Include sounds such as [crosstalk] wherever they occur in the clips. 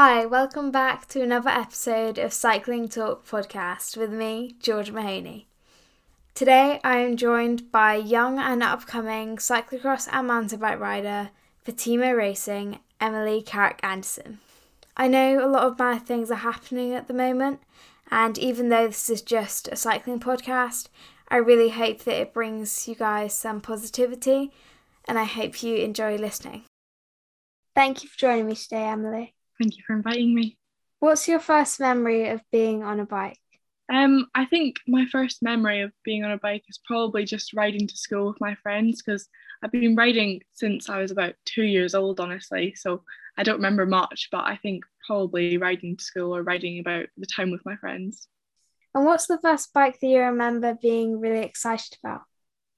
Hi, welcome back to another episode of Cycling Talk podcast with me, George Mahoney. Today I am joined by young and upcoming cyclocross and mountain bike rider T-Mo Racing, Emily Carrick Anderson. I know a lot of bad things are happening at the moment, and even though this is just a cycling podcast, I really hope that it brings you guys some positivity, and I hope you enjoy listening. Thank you for joining me today, Emily. Thank you for inviting me. What's your first memory of being on a bike? Um, I think my first memory of being on a bike is probably just riding to school with my friends because I've been riding since I was about two years old, honestly. So I don't remember much, but I think probably riding to school or riding about the town with my friends. And what's the first bike that you remember being really excited about?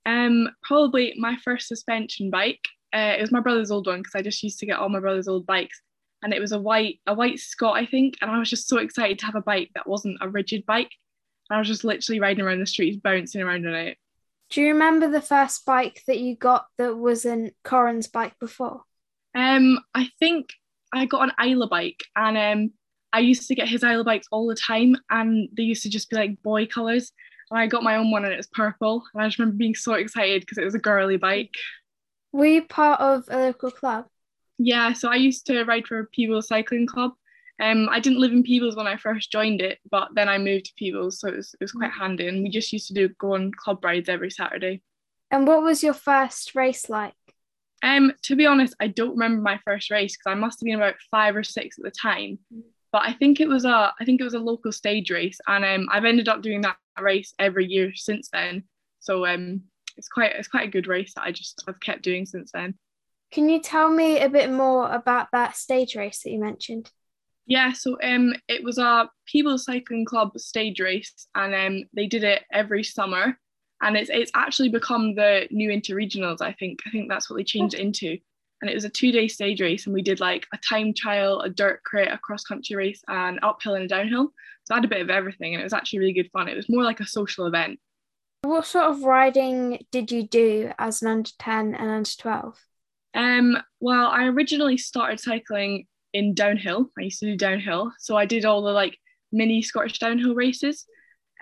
Um, probably my first suspension bike. Uh, it was my brother's old one because I just used to get all my brother's old bikes and it was a white a white Scott I think and I was just so excited to have a bike that wasn't a rigid bike and I was just literally riding around the streets bouncing around on it. Do you remember the first bike that you got that wasn't Corran's bike before? Um, I think I got an Islabike and um I used to get his Islabikes all the time and they used to just be like boy colours. And I got my own one and it was purple. And I just remember being so excited because it was a girly bike. Were you part of a local club? Yeah, so I used to ride for Peebles Cycling Club. Um, I didn't live in Peebles when I first joined it, but then I moved to Peebles, so it was, it was quite handy. And we just used to do go on club rides every Saturday. And what was your first race like? Um, to be honest, I don't remember my first race because I must have been about five or six at the time. But I think it was a I think it was a local stage race, and um, I've ended up doing that race every year since then. So um, it's quite it's quite a good race that I just I've kept doing since then. Can you tell me a bit more about that stage race that you mentioned? Yeah, so um, it was our Peebles Cycling Club stage race, and um, they did it every summer, and it's it's actually become the new interregionals. I think I think that's what they changed it into, and it was a two day stage race, and we did like a time trial, a dirt crit, a cross country race, an uphill and a downhill. So I had a bit of everything, and it was actually really good fun. It was more like a social event. What sort of riding did you do as an under ten and under twelve? Um, well, I originally started cycling in downhill. I used to do downhill. So I did all the like mini Scottish downhill races.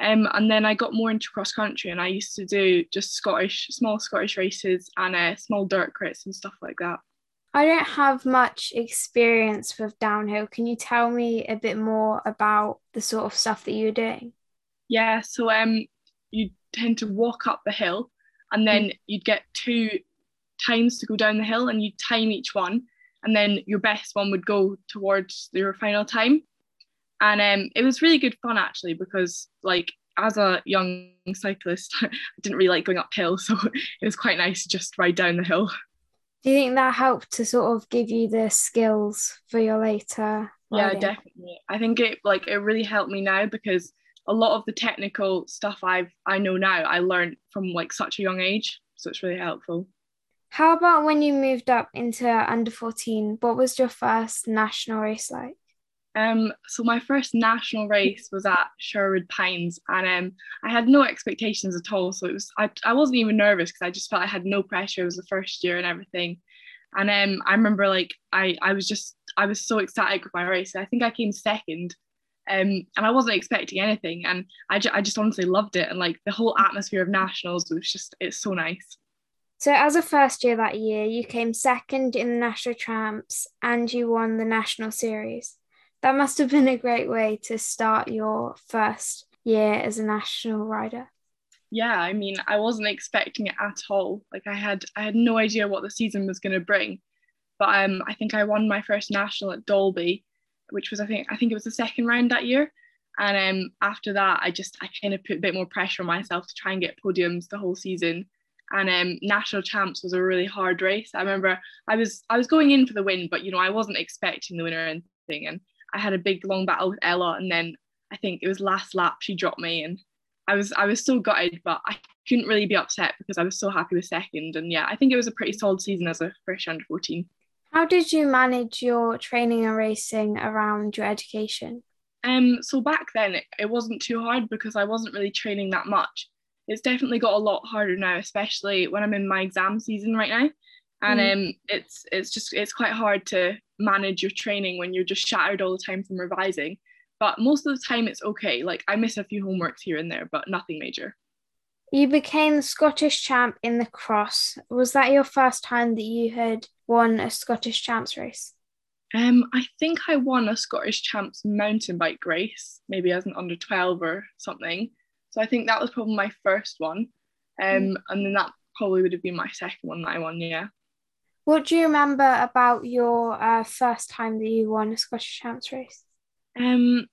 Um, and then I got more into cross country and I used to do just Scottish, small Scottish races and uh, small dirt crits and stuff like that. I don't have much experience with downhill. Can you tell me a bit more about the sort of stuff that you're doing? Yeah, so um, you tend to walk up the hill and then mm. you'd get two times to go down the hill and you time each one and then your best one would go towards your final time. And um, it was really good fun actually because like as a young cyclist [laughs] i didn't really like going uphill so [laughs] it was quite nice to just ride down the hill. Do you think that helped to sort of give you the skills for your later riding? yeah definitely. I think it like it really helped me now because a lot of the technical stuff i've i know now i learned from like such a young age so it's really helpful how about when you moved up into under 14? What was your first national race like? Um, so my first national race was at Sherwood Pines, and um, I had no expectations at all. So it was I, I wasn't even nervous because I just felt I had no pressure. It was the first year and everything, and um, I remember like I I was just I was so excited with my race. I think I came second, um, and I wasn't expecting anything, and I, ju- I just honestly loved it, and like the whole atmosphere of nationals was just it's so nice. So, as a first year that year, you came second in the national champs and you won the national series. That must have been a great way to start your first year as a national rider. Yeah, I mean, I wasn't expecting it at all. Like, I had, I had no idea what the season was going to bring. But um, I think I won my first national at Dalby, which was, I think, I think it was the second round that year. And um, after that, I just, I kind of put a bit more pressure on myself to try and get podiums the whole season and um, national champs was a really hard race. I remember I was I was going in for the win, but you know I wasn't expecting the winner or anything, and I had a big long battle with Ella, and then I think it was last lap she dropped me, and I was I was so gutted, but I couldn't really be upset because I was so happy with second, and yeah, I think it was a pretty solid season as a fresh under fourteen. How did you manage your training and racing around your education? Um, so back then it, it wasn't too hard because I wasn't really training that much it's definitely got a lot harder now, especially when I'm in my exam season right now. And mm. um, it's it's just it's quite hard to manage your training when you're just shattered all the time from revising. But most of the time it's okay. Like I miss a few homeworks here and there, but nothing major. You became the Scottish champ in the cross. Was that your first time that you had won a Scottish champs race? Um, I think I won a Scottish champs mountain bike race, maybe as an under 12 or something. So I think that was probably my first one. Um, mm. and then that probably would have been my second one that I won, yeah. What do you remember about your uh, first time that you won a Scottish champs race? Um,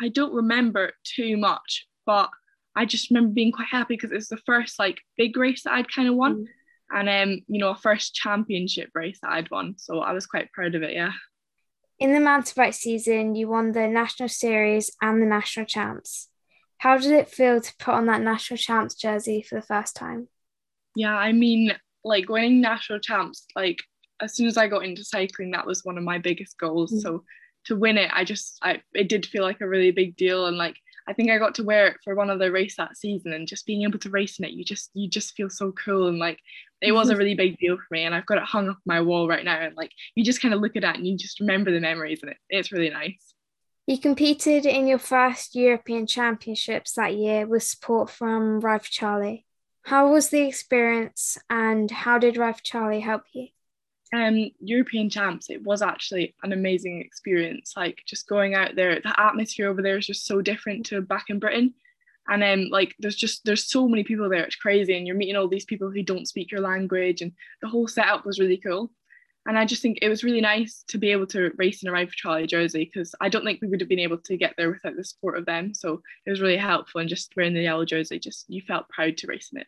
I don't remember too much, but I just remember being quite happy because it was the first like big race that I'd kind of won, mm. and um, you know, a first championship race that I'd won. So I was quite proud of it. Yeah. In the mountain bike season, you won the national series and the national champs. How did it feel to put on that national champs jersey for the first time? Yeah, I mean, like winning national champs, like as soon as I got into cycling, that was one of my biggest goals. Mm. So to win it, I just, I it did feel like a really big deal, and like I think I got to wear it for one of the race that season and just being able to race in it, you just you just feel so cool and like it was a [laughs] really big deal for me and I've got it hung up my wall right now and like you just kind of look at that and you just remember the memories and it, it's really nice. You competed in your first European Championships that year with support from for Charlie. How was the experience and how did for Charlie help you? um European champs, it was actually an amazing experience. Like just going out there, the atmosphere over there is just so different to back in Britain. And then um, like there's just there's so many people there, it's crazy. And you're meeting all these people who don't speak your language and the whole setup was really cool. And I just think it was really nice to be able to race and arrive for Charlie Jersey because I don't think we would have been able to get there without the support of them. So it was really helpful and just wearing the yellow jersey, just you felt proud to race in it.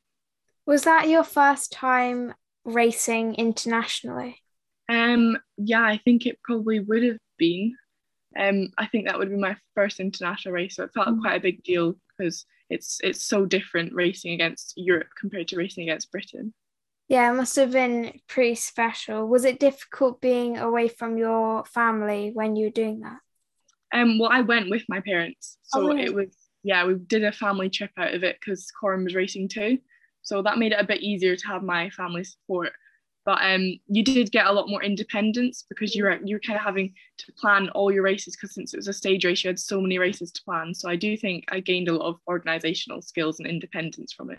Was that your first time racing internationally? Um, yeah, I think it probably would have been. Um, I think that would be my first international race, so it felt mm. quite a big deal because it's it's so different racing against Europe compared to racing against Britain. Yeah, it must have been pretty special. Was it difficult being away from your family when you were doing that? Um, well, I went with my parents, so oh, really? it was yeah, we did a family trip out of it because Corran was racing too, so that made it a bit easier to have my family support but um, you did get a lot more independence because you were you were kind of having to plan all your races because since it was a stage race you had so many races to plan so I do think I gained a lot of organizational skills and independence from it.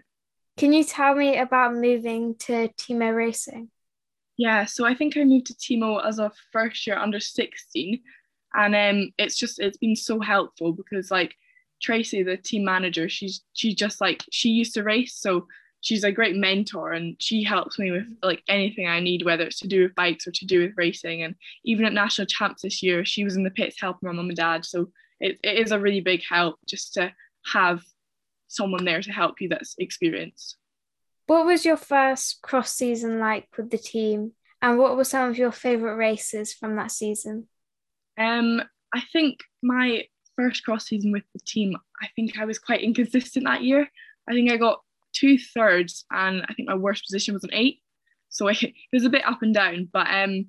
Can you tell me about moving to T-Mo Racing? Yeah, so I think I moved to Teemo as a first year under 16 and um, it's just it's been so helpful because like Tracy the team manager she's she just like she used to race so she's a great mentor and she helps me with like anything I need, whether it's to do with bikes or to do with racing. And even at national champs this year, she was in the pits helping my mum and dad. So it, it is a really big help just to have someone there to help you that's experienced. What was your first cross season like with the team? And what were some of your favourite races from that season? Um, I think my first cross season with the team, I think I was quite inconsistent that year. I think I got two thirds, and I think my worst position was an eight. So it, [laughs] it was a bit up and down, but um,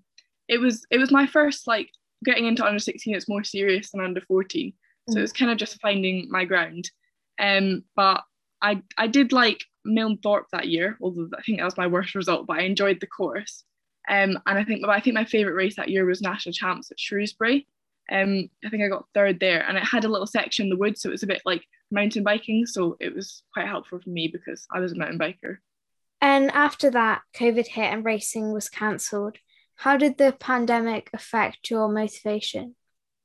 it was it was my first like getting into under 16. It's more serious than under 14, so it was kind of just finding my ground. Um, but I I did like Milnthorpe that year, although I think that was my worst result. But I enjoyed the course. Um, and I think I think my favourite race that year was national champs at Shrewsbury. Um, I think I got third there, and it had a little section in the woods, so it was a bit like mountain biking. So it was quite helpful for me because I was a mountain biker. And after that, COVID hit and racing was cancelled. How did the pandemic affect your motivation?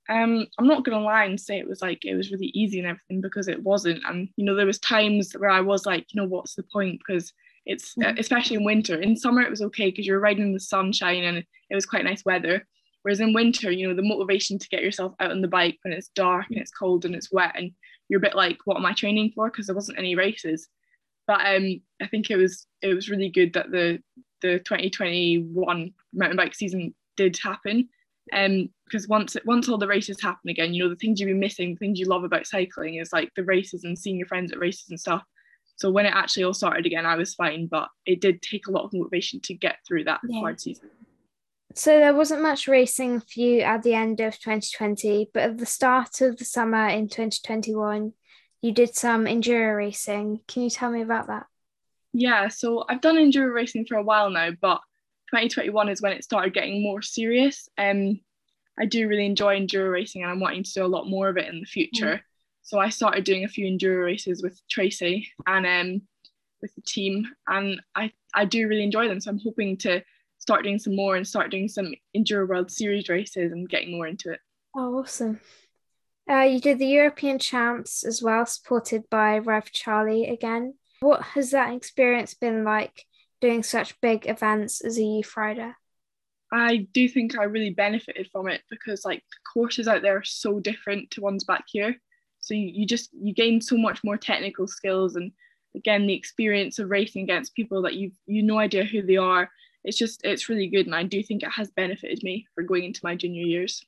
Um, I'm not gonna lie and say it was like it was really easy and everything because it wasn't. And you know, there was times where I was like, you know, what's the point? Because it's mm-hmm. especially in winter. In summer it was okay because you're riding in the sunshine and it was quite nice weather. Whereas in winter, you know, the motivation to get yourself out on the bike when it's dark and it's cold and it's wet and you're a bit like, what am I training for? Because there wasn't any races. But um, I think it was it was really good that the the 2021 mountain bike season did happen. Um, because once once all the races happen again, you know, the things you've been missing, the things you love about cycling is like the races and seeing your friends at races and stuff. So when it actually all started again, I was fine, but it did take a lot of motivation to get through that yeah. hard season. So there wasn't much racing for you at the end of 2020, but at the start of the summer in 2021, you did some enduro racing. Can you tell me about that? Yeah, so I've done enduro racing for a while now, but 2021 is when it started getting more serious. Um, I do really enjoy enduro racing and I'm wanting to do a lot more of it in the future. Mm. So I started doing a few enduro races with Tracy and um, with the team, and I, I do really enjoy them. So I'm hoping to start doing some more and start doing some Enduro World Series races and getting more into it. Oh, awesome. Uh, you did the European Champs as well, supported by Rev Charlie again. What has that experience been like doing such big events as a youth rider? I do think I really benefited from it because like courses out there are so different to ones back here. So you, you just you gain so much more technical skills and again the experience of racing against people that you've you no idea who they are. It's just it's really good and I do think it has benefited me for going into my junior years.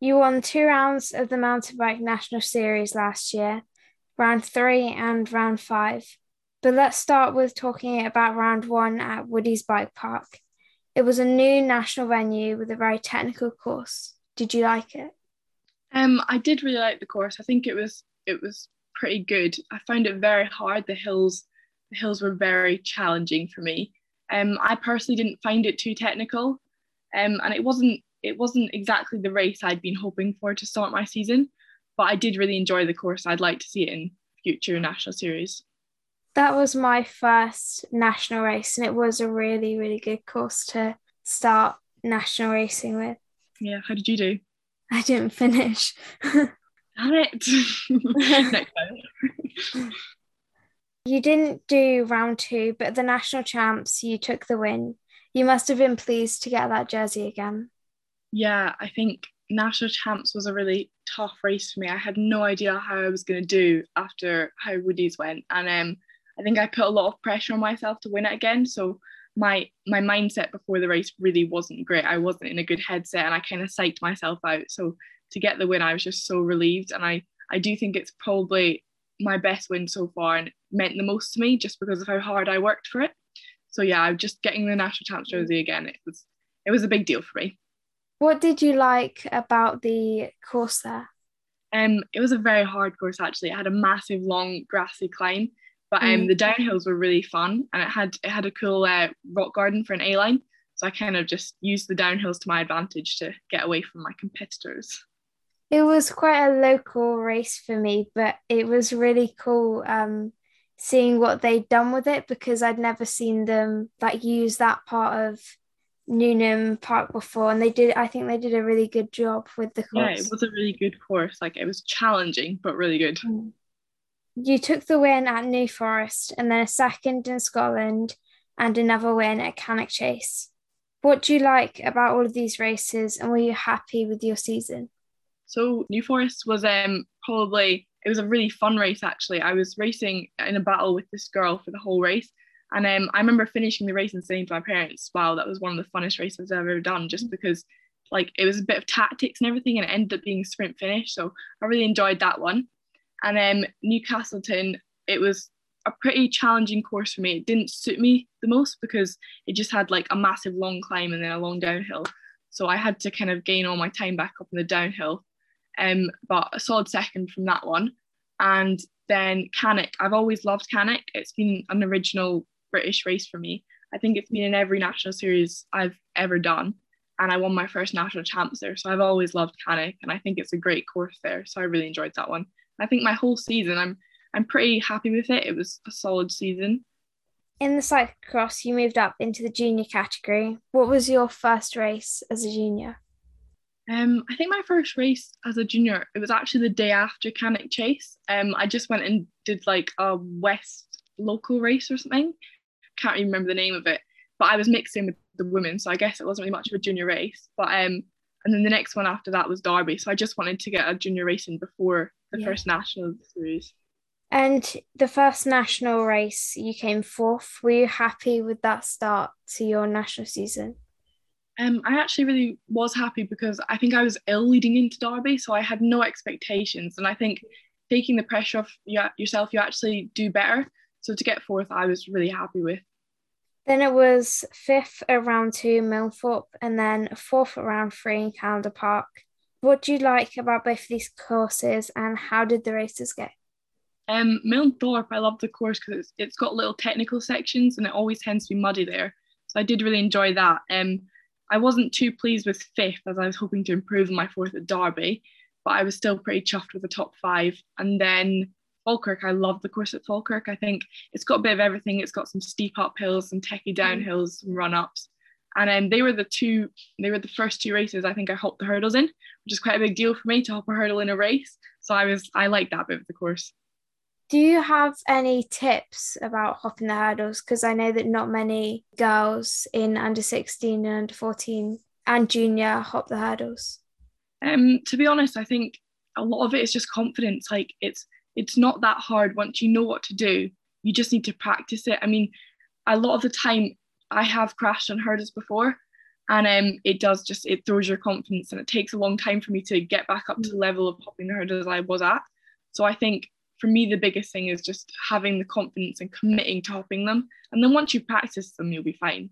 You won two rounds of the mountain bike national series last year, round three and round five. But let's start with talking about round one at Woody's Bike Park. It was a new national venue with a very technical course. Did you like it? Um, I did really like the course. I think it was it was pretty good. I found it very hard. The hills the hills were very challenging for me. Um, I personally didn't find it too technical, um, and it wasn't it wasn't exactly the race I'd been hoping for to start my season. But I did really enjoy the course. I'd like to see it in future national series. That was my first national race, and it was a really really good course to start national racing with. Yeah, how did you do? I didn't finish. Damn it. [laughs] You didn't do round two, but the national champs, you took the win. You must have been pleased to get that jersey again. Yeah, I think national champs was a really tough race for me. I had no idea how I was going to do after how Woody's went. And um, I think I put a lot of pressure on myself to win it again. So my my mindset before the race really wasn't great. I wasn't in a good headset and I kind of psyched myself out. So to get the win, I was just so relieved. And I I do think it's probably my best win so far and meant the most to me just because of how hard I worked for it. So yeah, just getting the national champs jersey again, it was it was a big deal for me. What did you like about the course there? Um, it was a very hard course actually. It had a massive long grassy climb but um, mm. the downhills were really fun, and it had it had a cool uh, rock garden for an A line. So I kind of just used the downhills to my advantage to get away from my competitors. It was quite a local race for me, but it was really cool um, seeing what they'd done with it because I'd never seen them like use that part of Newnham Park before, and they did. I think they did a really good job with the course. Yeah, it was a really good course. Like it was challenging, but really good. Mm you took the win at New Forest and then a second in Scotland and another win at Cannock Chase. What do you like about all of these races and were you happy with your season? So New Forest was um probably it was a really fun race actually. I was racing in a battle with this girl for the whole race. And um, I remember finishing the race and saying to my parents, wow, that was one of the funnest races I've ever done, just because like it was a bit of tactics and everything and it ended up being a sprint finish. So I really enjoyed that one. And then Newcastleton, it was a pretty challenging course for me. It didn't suit me the most because it just had like a massive long climb and then a long downhill. So I had to kind of gain all my time back up in the downhill. Um, but a solid second from that one. And then Cannock, I've always loved Cannock. It's been an original British race for me. I think it's been in every national series I've ever done. And I won my first national champs there. So I've always loved Cannock and I think it's a great course there. So I really enjoyed that one. I think my whole season, I'm I'm pretty happy with it. It was a solid season. In the cyclocross, you moved up into the junior category. What was your first race as a junior? Um, I think my first race as a junior, it was actually the day after Cannock Chase. Um, I just went and did like a West local race or something. Can't even remember the name of it. But I was mixing with the women, so I guess it wasn't really much of a junior race. But um, and then the next one after that was Derby. So I just wanted to get a junior racing before the yeah. first national of the series. And the first national race, you came fourth. Were you happy with that start to your national season? Um, I actually really was happy because I think I was ill leading into Derby, so I had no expectations. And I think taking the pressure off yourself, you actually do better. So to get fourth, I was really happy with. Then it was fifth at round two, Milnthorpe, and then fourth at round three in Callander Park. What do you like about both of these courses and how did the races go? Um, Milnthorpe, I love the course because it's, it's got little technical sections and it always tends to be muddy there. So I did really enjoy that. Um, I wasn't too pleased with fifth as I was hoping to improve my fourth at Derby, but I was still pretty chuffed with the top five. And then Falkirk, I love the course at Falkirk. I think it's got a bit of everything. It's got some steep uphills, some techie mm. downhills, some run ups. And um, they were the two, they were the first two races I think I hopped the hurdles in, which is quite a big deal for me to hop a hurdle in a race. So I was, I like that bit of the course. Do you have any tips about hopping the hurdles? Because I know that not many girls in under 16 and under 14 and junior hop the hurdles. Um, to be honest, I think a lot of it is just confidence. Like it's it's not that hard once you know what to do. You just need to practice it. I mean, a lot of the time I have crashed on hurdles before and um, it does just it throws your confidence and it takes a long time for me to get back up to the level of hopping the hurdles I was at. So I think for me the biggest thing is just having the confidence and committing to hopping them. And then once you practice them, you'll be fine.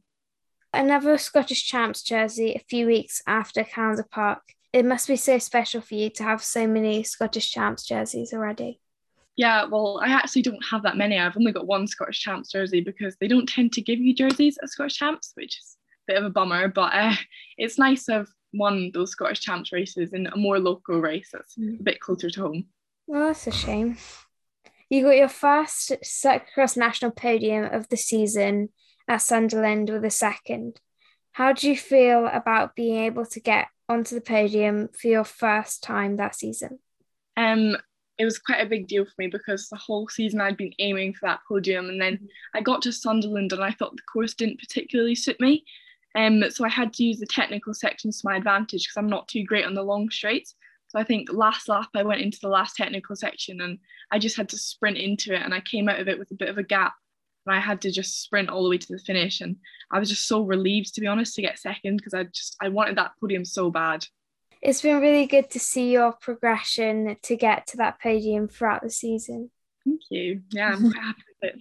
Another Scottish Champs jersey a few weeks after Callander Park. It must be so special for you to have so many Scottish Champs jerseys already. Yeah, well, I actually don't have that many. I've only got one Scottish Champs jersey because they don't tend to give you jerseys at Scottish Champs, which is a bit of a bummer. But uh, it's nice to have won those Scottish Champs races in a more local race that's mm. a bit closer to home. Well, that's a shame. You got your first cyclocross national podium of the season at Sunderland with a second. How do you feel about being able to get onto the podium for your first time that season? Um, it was quite a big deal for me because the whole season I'd been aiming for that podium, and then I got to Sunderland and I thought the course didn't particularly suit me. Um, so I had to use the technical sections to my advantage because I'm not too great on the long straights. So I think last lap I went into the last technical section and I just had to sprint into it and I came out of it with a bit of a gap and I had to just sprint all the way to the finish and I was just so relieved to be honest to get second because I just I wanted that podium so bad it's been really good to see your progression to get to that podium throughout the season. Thank you. Yeah, I'm quite happy with it.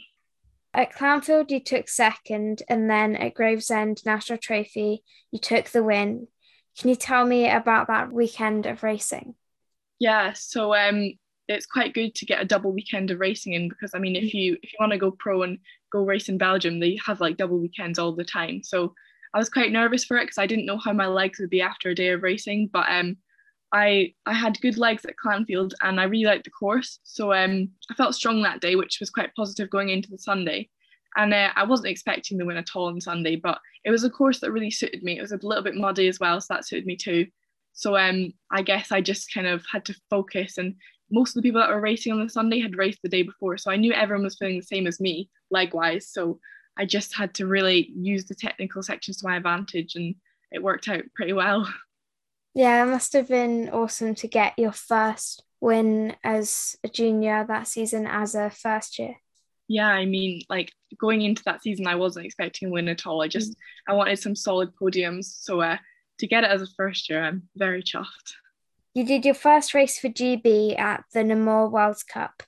At Clanfield, you took second, and then at Gravesend National Trophy, you took the win. Can you tell me about that weekend of racing? Yeah, so um, it's quite good to get a double weekend of racing in because I mean, if you if you want to go pro and go race in Belgium, they have like double weekends all the time. So I was quite nervous for it because I didn't know how my legs would be after a day of racing. But um, I I had good legs at Clanfield and I really liked the course. So um, I felt strong that day, which was quite positive going into the Sunday. And uh, I wasn't expecting the win at all on Sunday, but it was a course that really suited me. It was a little bit muddy as well, so that suited me too. So um, I guess I just kind of had to focus. And most of the people that were racing on the Sunday had raced the day before, so I knew everyone was feeling the same as me, leg wise. So I just had to really use the technical sections to my advantage and it worked out pretty well. [laughs] Yeah, it must have been awesome to get your first win as a junior that season as a first year. Yeah, I mean, like going into that season, I wasn't expecting a win at all. I just, mm. I wanted some solid podiums. So uh, to get it as a first year, I'm very chuffed. You did your first race for GB at the Namur World Cup.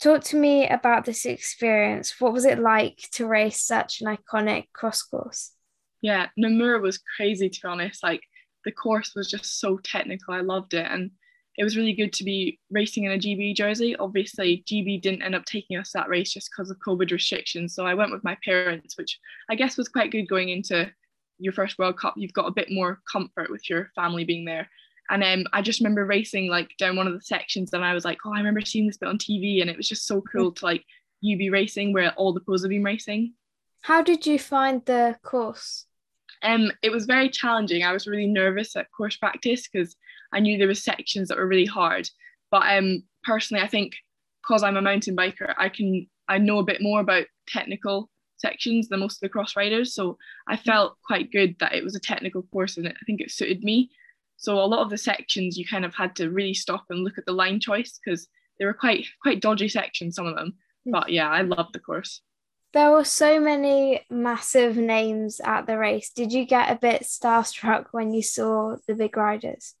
Talk to me about this experience. What was it like to race such an iconic cross course? Yeah, Namur was crazy to be honest. Like the course was just so technical. I loved it. And it was really good to be racing in a GB jersey. Obviously, GB didn't end up taking us that race just because of COVID restrictions. So I went with my parents, which I guess was quite good going into your first World Cup. You've got a bit more comfort with your family being there. And um, I just remember racing like down one of the sections, and I was like, oh, I remember seeing this bit on TV, and it was just so cool to like you be racing where all the pros have been racing. How did you find the course? Um, it was very challenging. I was really nervous at course practice because I knew there were sections that were really hard. But um, personally, I think because I'm a mountain biker, I can I know a bit more about technical sections than most of the cross riders. So I felt quite good that it was a technical course, and I think it suited me. So a lot of the sections you kind of had to really stop and look at the line choice because they were quite quite dodgy sections, some of them. Hmm. But yeah, I loved the course. There were so many massive names at the race. Did you get a bit starstruck when you saw the big riders?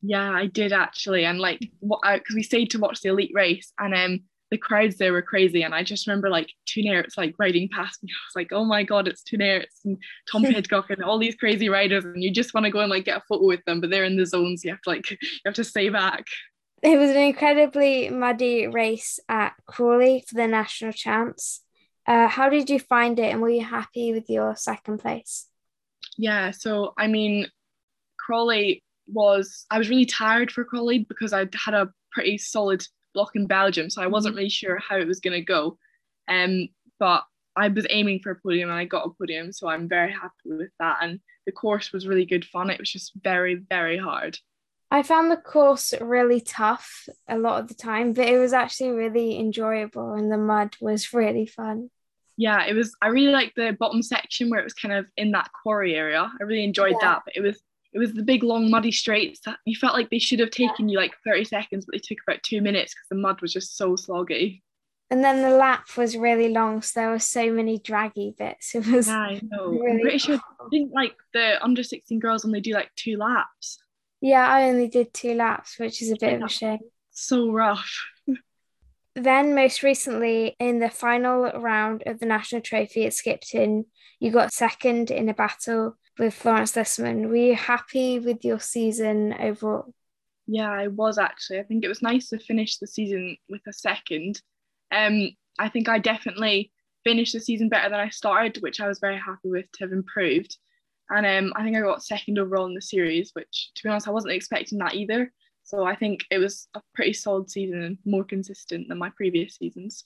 Yeah, I did actually, and like what because we stayed to watch the elite race, and um, the crowds there were crazy. And I just remember like Toon Aerts like riding past me. [laughs] I was like, oh my God, it's Toon Aerts and Tom [laughs] Pidcock and all these crazy riders. And you just want to go and like get a photo with them, but they're in the zones. You have to like, [laughs] you have to stay back. It was an incredibly muddy race at Crawley for the national champs. Uh, how did you find it and were you happy with your second place? Yeah, so I mean, Crawley was I was really tired for Crawley because I had a pretty solid block in Belgium, so I wasn't mm-hmm. really sure how it was going to go. Um, but I was aiming for a podium and I got a podium, so I'm very happy with that. And the course was really good fun. It was just very, very hard. I found the course really tough a lot of the time, but it was actually really enjoyable and the mud was really fun. Yeah, it was I really liked the bottom section where it was kind of in that quarry area. I really enjoyed yeah. that. But it was it was the big long muddy straights that you felt like they should have taken you like 30 seconds, but they took about two minutes because the mud was just so sloggy. And then the lap was really long, so there were so many draggy bits. [laughs] It was yeah, I know. Really I'm pretty sure I think like the under 16 girls only do like two laps. Yeah, I only did two laps, which is a bit of a shame. So rough. [laughs] then, most recently, in the final round of the national trophy at Skipton, you got second in a battle with Florence Lessman. Were you happy with your season overall? Yeah, I was actually. I think it was nice to finish the season with a second. Um, I think I definitely finished the season better than I started, which I was very happy with to have improved. And um, I think I got second overall in the series, which to be honest, I wasn't expecting that either. So I think it was a pretty solid season and more consistent than my previous seasons.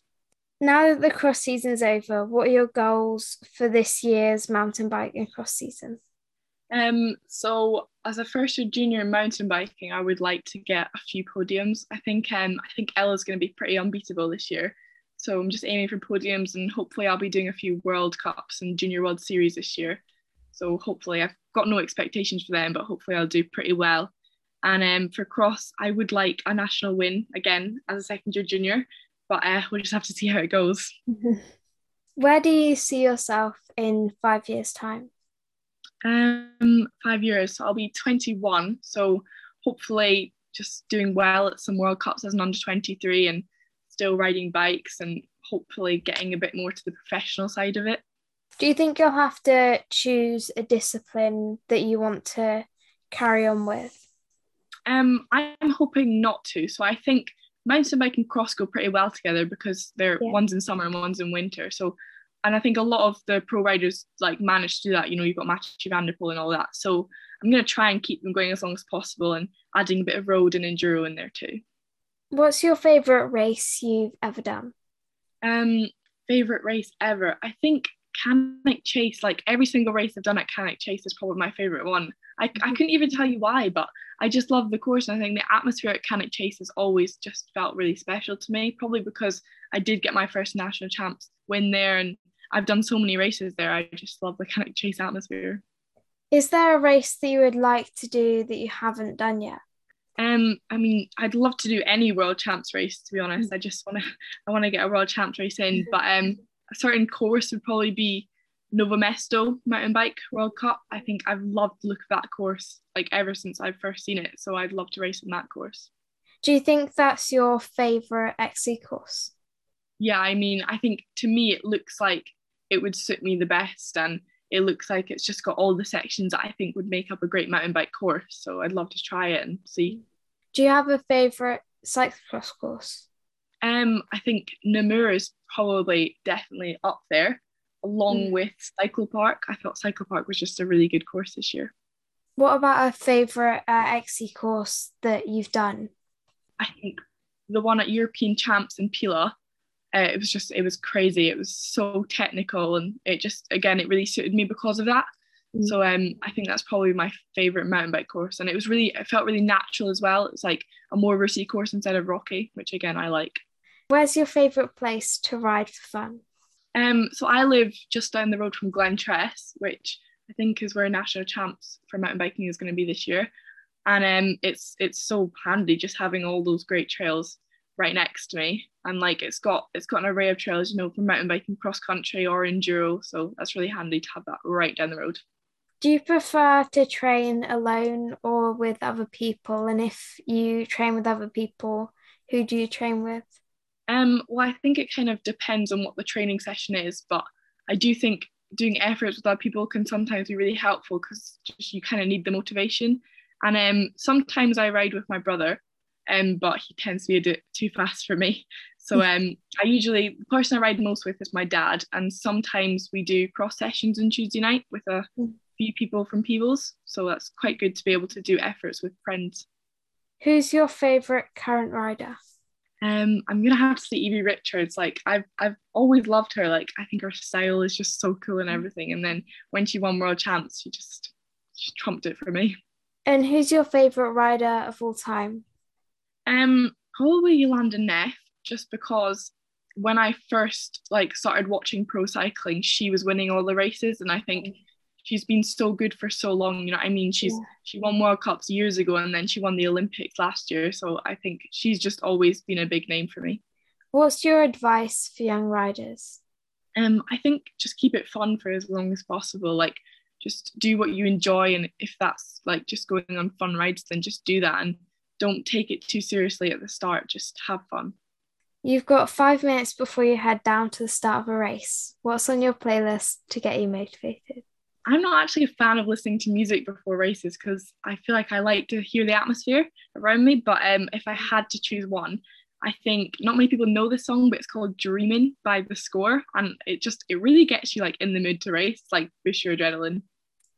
Now that the cross season's over, what are your goals for this year's mountain biking cross season? Um, so as a first year junior in mountain biking, I would like to get a few podiums. I think um I think Ella's gonna be pretty unbeatable this year. So I'm just aiming for podiums and hopefully I'll be doing a few World Cups and Junior World Series this year. So hopefully I've got no expectations for them, but hopefully I'll do pretty well. And um, for cross, I would like a national win again as a second year junior, but uh, we'll just have to see how it goes. [laughs] Where do you see yourself in five years' time? Um, five years. So I'll be 21. So hopefully just doing well at some World Cups as an under 23 and still riding bikes and hopefully getting a bit more to the professional side of it. Do you think you'll have to choose a discipline that you want to carry on with? Um, I'm hoping not to. So I think mountain bike and cross go pretty well together because they're yeah. one's in summer and one's in winter. So, and I think a lot of the pro riders like manage to do that. You know, you've got Mathieu van der Poel and all that. So I'm going to try and keep them going as long as possible and adding a bit of road and enduro in there too. What's your favorite race you've ever done? Um, favorite race ever. I think Cannock Chase, like every single race I've done at Cannock Chase is probably my favorite one. I, I mm-hmm. couldn't even tell you why, but I just love the course. And I think the atmosphere at Cannock Chase has always just felt really special to me, probably because I did get my first national champs win there and I've done so many races there. I just love the Cannock Chase atmosphere. Is there a race that you would like to do that you haven't done yet? Um, I mean, I'd love to do any world champs race. To be honest, mm. I just want to, I want to get a world champs race in. But um, a certain course would probably be Nove Mesto Mountain Bike World Cup. I think I've loved the look of that course like ever since I've first seen it. So I'd love to race in that course. Do you think that's your favourite XC course? Yeah, I mean, I think to me it looks like it would suit me the best and it looks like it's just got all the sections that I think would make up a great mountain bike course. So I'd love to try it and see. Do you have a favourite cyclocross course? Um, I think Namur is probably definitely up there, along mm. with Cyclopark. I thought Cyclopark was just a really good course this year. What about a favourite uh, XC course that you've done? I think the one at European Champs in Pila. Uh, it was just it was crazy. It was so technical, and it just again it really suited me because of that. Mm. So um, I think that's probably my favorite mountain bike course, and it was really it felt really natural as well. It's like a more risky course instead of rocky, which again I like. Where's your favourite place to ride for fun? Um, so I live just down the road from Glentress, which I think is where national champs for mountain biking is going to be this year. And um, it's it's so handy just having all those great trails right next to me. And like it's got it's got an array of trails, you know, for mountain biking, cross country or enduro. So that's really handy to have that right down the road. Do you prefer to train alone or with other people? And if you train with other people, who do you train with? Um, well, I think it kind of depends on what the training session is, but I do think doing efforts with other people can sometimes be really helpful because you kind of need the motivation. And um, sometimes I ride with my brother, um, but he tends to be a bit too fast for me. [laughs] So um, I usually the person I ride most with is my dad, and sometimes we do cross sessions on Tuesday night with a few people from Peebles, so that's quite good to be able to do efforts with friends. Who's your favourite current rider? Um, I'm gonna have to say Evie Richards. Like I've I've always loved her. Like I think her style is just so cool and everything. And then when she won World Champs, she just she trumped it for me. And who's your favourite rider of all time? Um, probably Jolanda Neff, just because when I first like started watching pro cycling, she was winning all the races, and I think she's been so good for so long. You know, I mean, she's yeah. she won World Cups years ago, and then she won the Olympics last year. So I think she's just always been a big name for me. What's your advice for young riders? Um, I think just keep it fun for as long as possible. Like, just do what you enjoy, and if that's like just going on fun rides, then just do that, and don't take it too seriously at the start. Just have fun. You've got five minutes before you head down to the start of a race. What's on your playlist to get you motivated? I'm not actually a fan of listening to music before races because I feel like I like to hear the atmosphere around me. But um, if I had to choose one, I think not many people know this song, but it's called Dreaming by The Score. And it just, it really gets you like in the mood to race, like boost your adrenaline.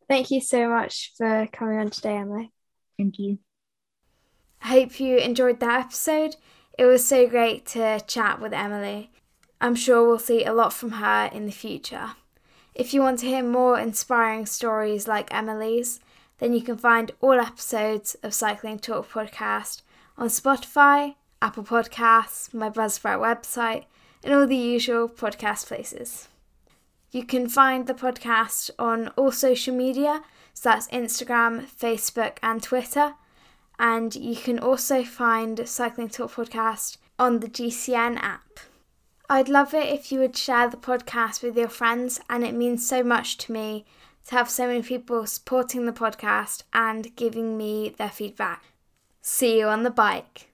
Thank you so much for coming on today, Emily. Thank you. I hope you enjoyed that episode. It was so great to chat with Emily. I'm sure we'll see a lot from her in the future. If you want to hear more inspiring stories like Emily's, then you can find all episodes of Cycling Talk podcast on Spotify, Apple Podcasts, my Buzzsprout website, and all the usual podcast places. You can find the podcast on all social media, so that's Instagram, Facebook, and Twitter and you can also find Cycling Talk Podcast on the GCN app. I'd love it if you would share the podcast with your friends, and it means so much to me to have so many people supporting the podcast and giving me their feedback. See you on the bike.